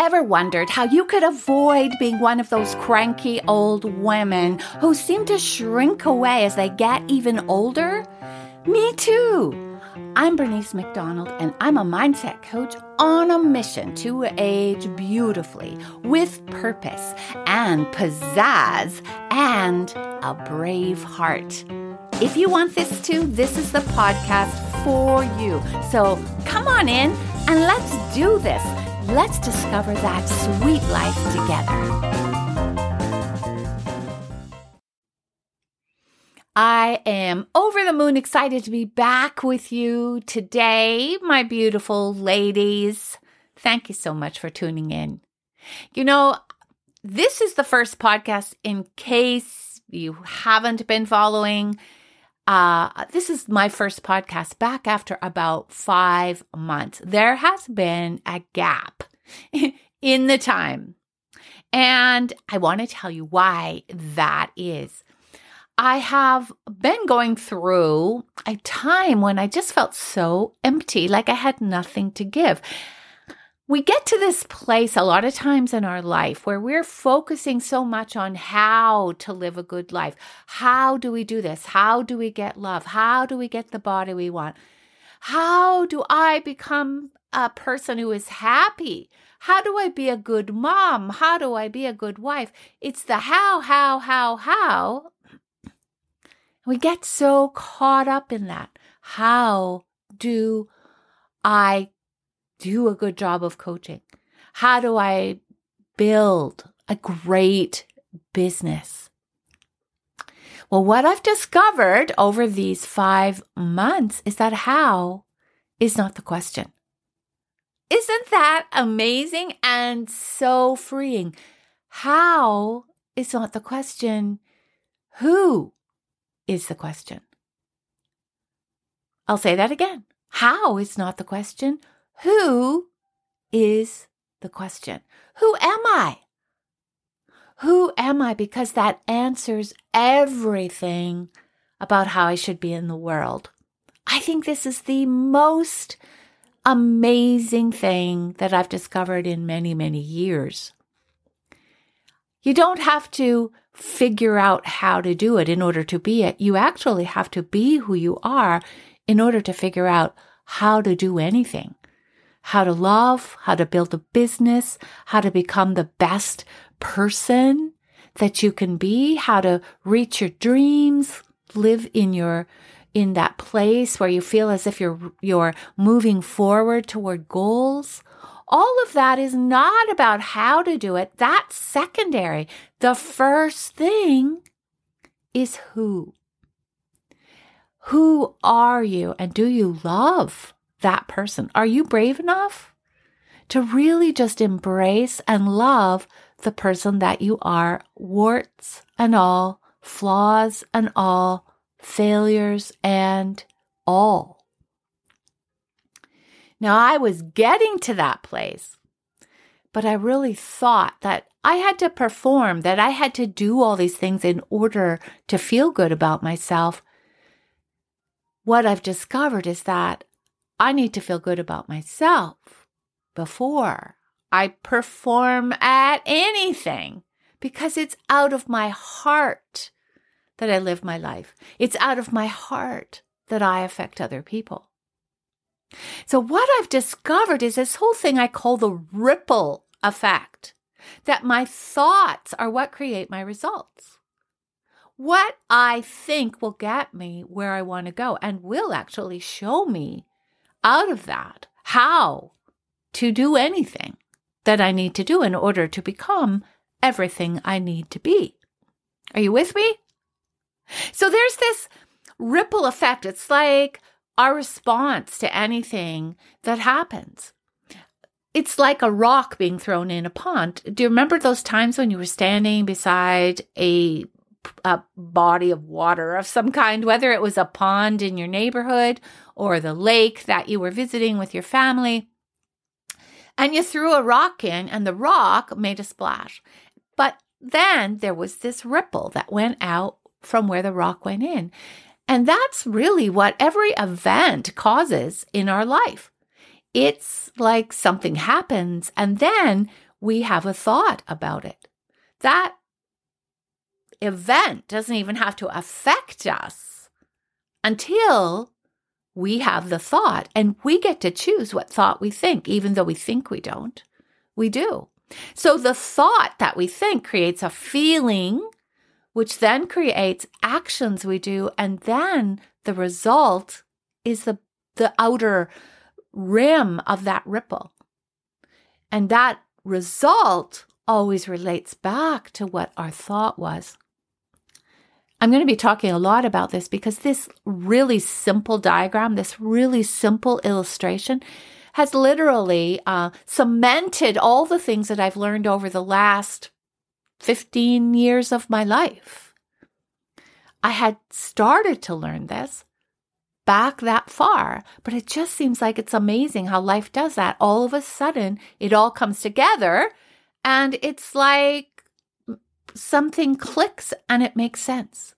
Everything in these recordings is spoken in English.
Ever wondered how you could avoid being one of those cranky old women who seem to shrink away as they get even older? Me too. I'm Bernice McDonald, and I'm a mindset coach on a mission to age beautifully with purpose and pizzazz and a brave heart. If you want this too, this is the podcast for you. So come on in and let's do this. Let's discover that sweet life together. I am over the moon excited to be back with you today, my beautiful ladies. Thank you so much for tuning in. You know, this is the first podcast in case you haven't been following. Uh, this is my first podcast back after about five months. There has been a gap in the time. And I want to tell you why that is. I have been going through a time when I just felt so empty, like I had nothing to give we get to this place a lot of times in our life where we're focusing so much on how to live a good life. How do we do this? How do we get love? How do we get the body we want? How do I become a person who is happy? How do I be a good mom? How do I be a good wife? It's the how, how, how, how. We get so caught up in that. How do I do a good job of coaching? How do I build a great business? Well, what I've discovered over these five months is that how is not the question. Isn't that amazing and so freeing? How is not the question. Who is the question? I'll say that again. How is not the question. Who is the question? Who am I? Who am I? Because that answers everything about how I should be in the world. I think this is the most amazing thing that I've discovered in many, many years. You don't have to figure out how to do it in order to be it. You actually have to be who you are in order to figure out how to do anything how to love, how to build a business, how to become the best person that you can be, how to reach your dreams, live in your in that place where you feel as if you're you're moving forward toward goals. All of that is not about how to do it. That's secondary. The first thing is who. Who are you and do you love that person? Are you brave enough to really just embrace and love the person that you are, warts and all, flaws and all, failures and all? Now, I was getting to that place, but I really thought that I had to perform, that I had to do all these things in order to feel good about myself. What I've discovered is that I need to feel good about myself before I perform at anything because it's out of my heart that I live my life. It's out of my heart that I affect other people. So, what I've discovered is this whole thing I call the ripple effect that my thoughts are what create my results. What I think will get me where I want to go and will actually show me out of that how to do anything that I need to do in order to become everything I need to be. Are you with me? So there's this ripple effect. It's like our response to anything that happens. It's like a rock being thrown in a pond. Do you remember those times when you were standing beside a a body of water of some kind, whether it was a pond in your neighborhood or the lake that you were visiting with your family. And you threw a rock in, and the rock made a splash. But then there was this ripple that went out from where the rock went in. And that's really what every event causes in our life. It's like something happens, and then we have a thought about it. That event doesn't even have to affect us until we have the thought and we get to choose what thought we think, even though we think we don't. We do. So the thought that we think creates a feeling, which then creates actions we do. And then the result is the, the outer rim of that ripple. And that result always relates back to what our thought was. I'm going to be talking a lot about this because this really simple diagram, this really simple illustration, has literally uh, cemented all the things that I've learned over the last 15 years of my life. I had started to learn this back that far, but it just seems like it's amazing how life does that. All of a sudden, it all comes together and it's like something clicks and it makes sense.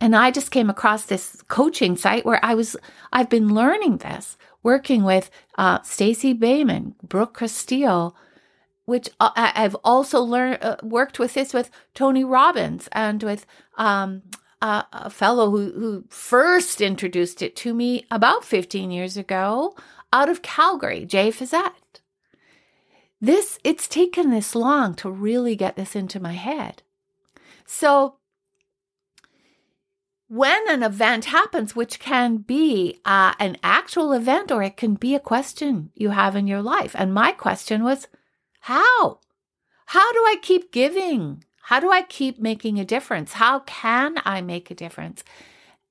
And I just came across this coaching site where I was, I've been learning this, working with uh, Stacey Boehman, Brooke Castillo, which uh, I've also learned, uh, worked with this with Tony Robbins and with um, uh, a fellow who, who first introduced it to me about 15 years ago out of Calgary, Jay Fiset. This, it's taken this long to really get this into my head. So when an event happens, which can be uh, an actual event or it can be a question you have in your life. And my question was, how? How do I keep giving? How do I keep making a difference? How can I make a difference?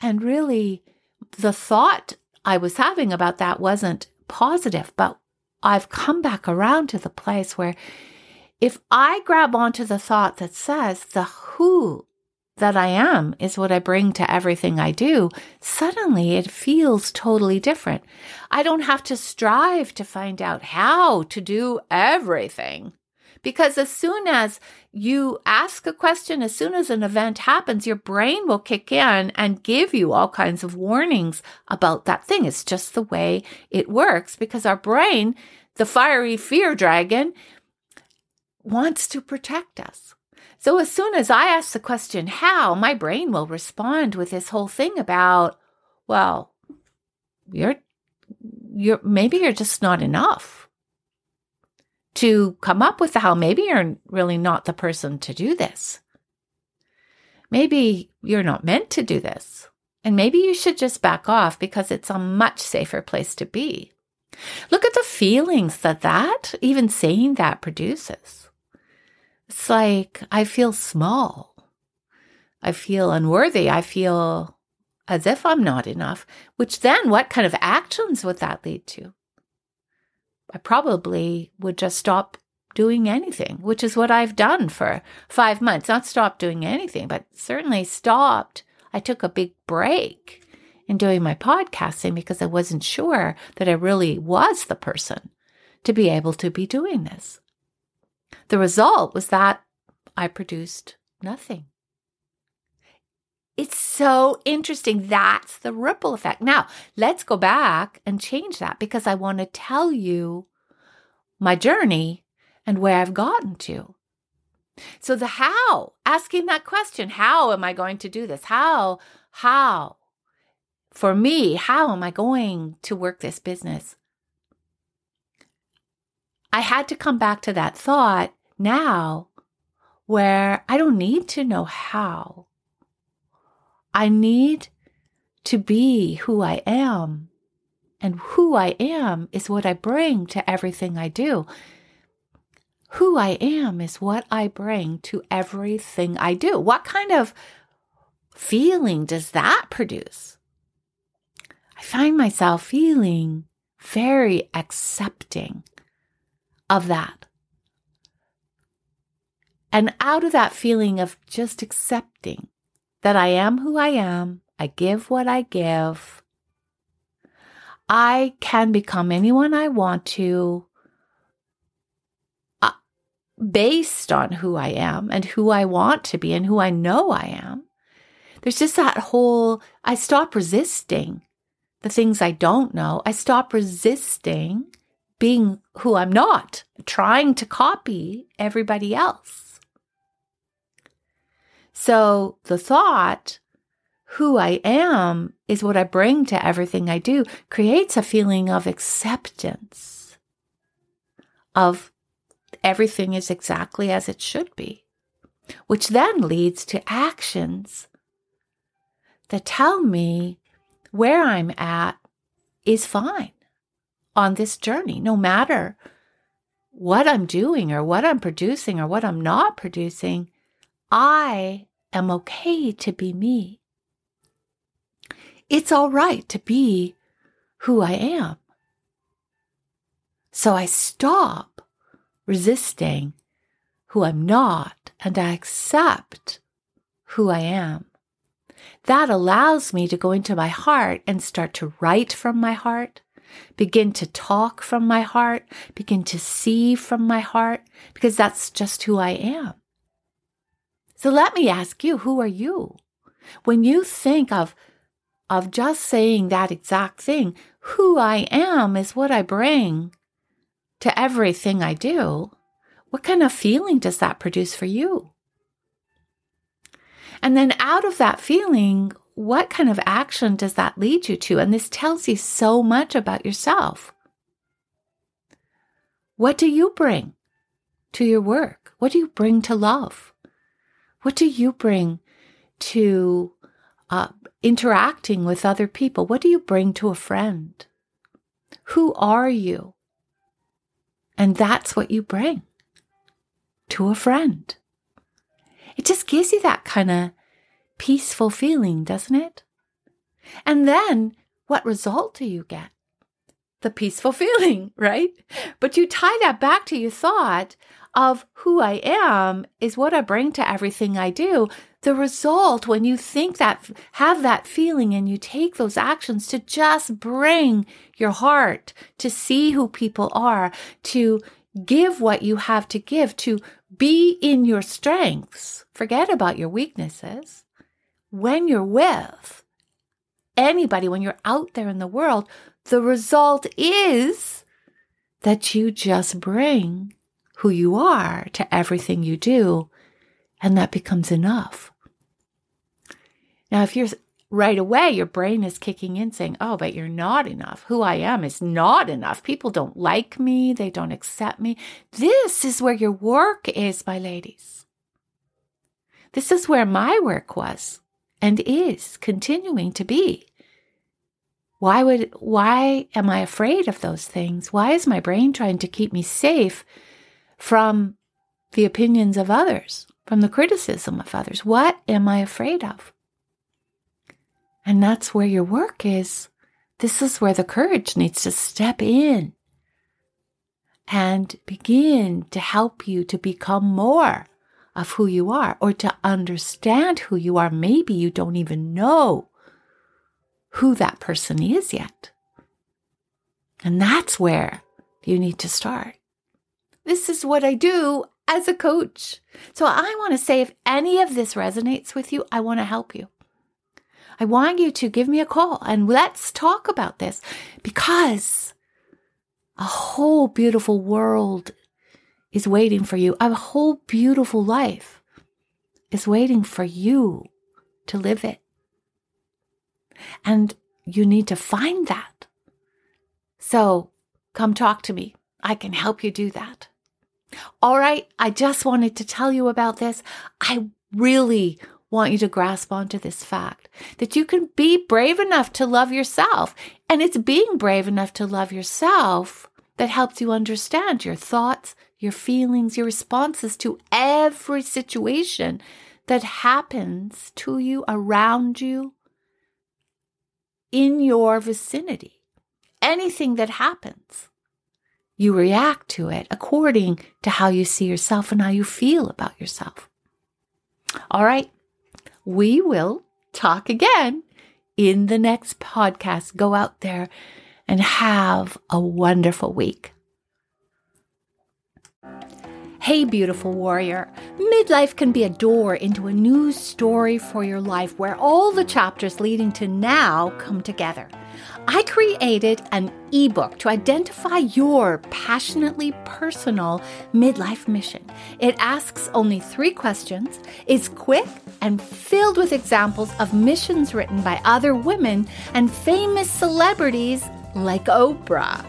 And really, the thought I was having about that wasn't positive, but I've come back around to the place where if I grab onto the thought that says the who that I am is what I bring to everything I do, suddenly it feels totally different. I don't have to strive to find out how to do everything. Because as soon as you ask a question, as soon as an event happens, your brain will kick in and give you all kinds of warnings about that thing. It's just the way it works because our brain, the fiery fear dragon, wants to protect us. So as soon as I ask the question, how, my brain will respond with this whole thing about, well, you're, you're, maybe you're just not enough to come up with the how. Maybe you're really not the person to do this. Maybe you're not meant to do this. And maybe you should just back off because it's a much safer place to be. Look at the feelings that that, even saying that produces. It's like I feel small. I feel unworthy. I feel as if I'm not enough, which then what kind of actions would that lead to? I probably would just stop doing anything, which is what I've done for five months. Not stop doing anything, but certainly stopped. I took a big break in doing my podcasting because I wasn't sure that I really was the person to be able to be doing this. The result was that I produced nothing. It's so interesting. That's the ripple effect. Now, let's go back and change that because I want to tell you my journey and where I've gotten to. So, the how, asking that question, how am I going to do this? How, how, for me, how am I going to work this business? I had to come back to that thought now where I don't need to know how. I need to be who I am. And who I am is what I bring to everything I do. Who I am is what I bring to everything I do. What kind of feeling does that produce? I find myself feeling very accepting of that. And out of that feeling of just accepting that I am who I am, I give what I give, I can become anyone I want to uh, based on who I am and who I want to be and who I know I am. There's just that whole, I stop resisting the things I don't know. I stop resisting being who I'm not, trying to copy everybody else. So the thought, who I am is what I bring to everything I do, creates a feeling of acceptance of everything is exactly as it should be, which then leads to actions that tell me where I'm at is fine on this journey, no matter what I'm doing or what I'm producing or what I'm not producing. I am okay to be me. It's all right to be who I am. So I stop resisting who I'm not and I accept who I am. That allows me to go into my heart and start to write from my heart, begin to talk from my heart, begin to see from my heart, because that's just who I am. So let me ask you, who are you? When you think of, of just saying that exact thing, who I am is what I bring to everything I do. What kind of feeling does that produce for you? And then out of that feeling, what kind of action does that lead you to? And this tells you so much about yourself. What do you bring to your work? What do you bring to love? What do you bring to uh, interacting with other people? What do you bring to a friend? Who are you? And that's what you bring to a friend. It just gives you that kind of peaceful feeling, doesn't it? And then what result do you get? The peaceful feeling, right? But you tie that back to your thought of who I am is what I bring to everything I do. The result, when you think that, have that feeling and you take those actions to just bring your heart to see who people are, to give what you have to give, to be in your strengths. Forget about your weaknesses. When you're with anybody, when you're out there in the world, the result is that you just bring who you are to everything you do, and that becomes enough. Now, if you're right away, your brain is kicking in saying, Oh, but you're not enough. Who I am is not enough. People don't like me. They don't accept me. This is where your work is, my ladies. This is where my work was and is continuing to be. Why would, why am I afraid of those things? Why is my brain trying to keep me safe from the opinions of others, from the criticism of others? What am I afraid of? And that's where your work is. This is where the courage needs to step in and begin to help you to become more of who you are or to understand who you are. Maybe you don't even know who that person is yet. And that's where you need to start. This is what I do as a coach. So I want to say if any of this resonates with you, I want to help you. I want you to give me a call and let's talk about this because a whole beautiful world is waiting for you. A whole beautiful life is waiting for you to live it. And you need to find that. So come talk to me. I can help you do that. All right. I just wanted to tell you about this. I really want you to grasp onto this fact that you can be brave enough to love yourself. And it's being brave enough to love yourself that helps you understand your thoughts, your feelings, your responses to every situation that happens to you, around you, in your vicinity. Anything that happens, you react to it according to how you see yourself and how you feel about yourself. All right we will talk again in the next podcast. Go out there and have a wonderful week. Hey, beautiful warrior. Midlife can be a door into a new story for your life where all the chapters leading to now come together. I created an ebook to identify your passionately personal midlife mission. It asks only three questions, is quick, and filled with examples of missions written by other women and famous celebrities like Oprah.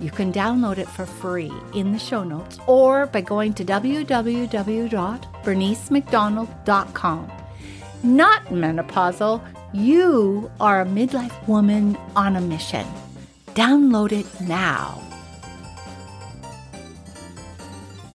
You can download it for free in the show notes or by going to www.bernicemcdonald.com. Not menopausal, you are a midlife woman on a mission. Download it now.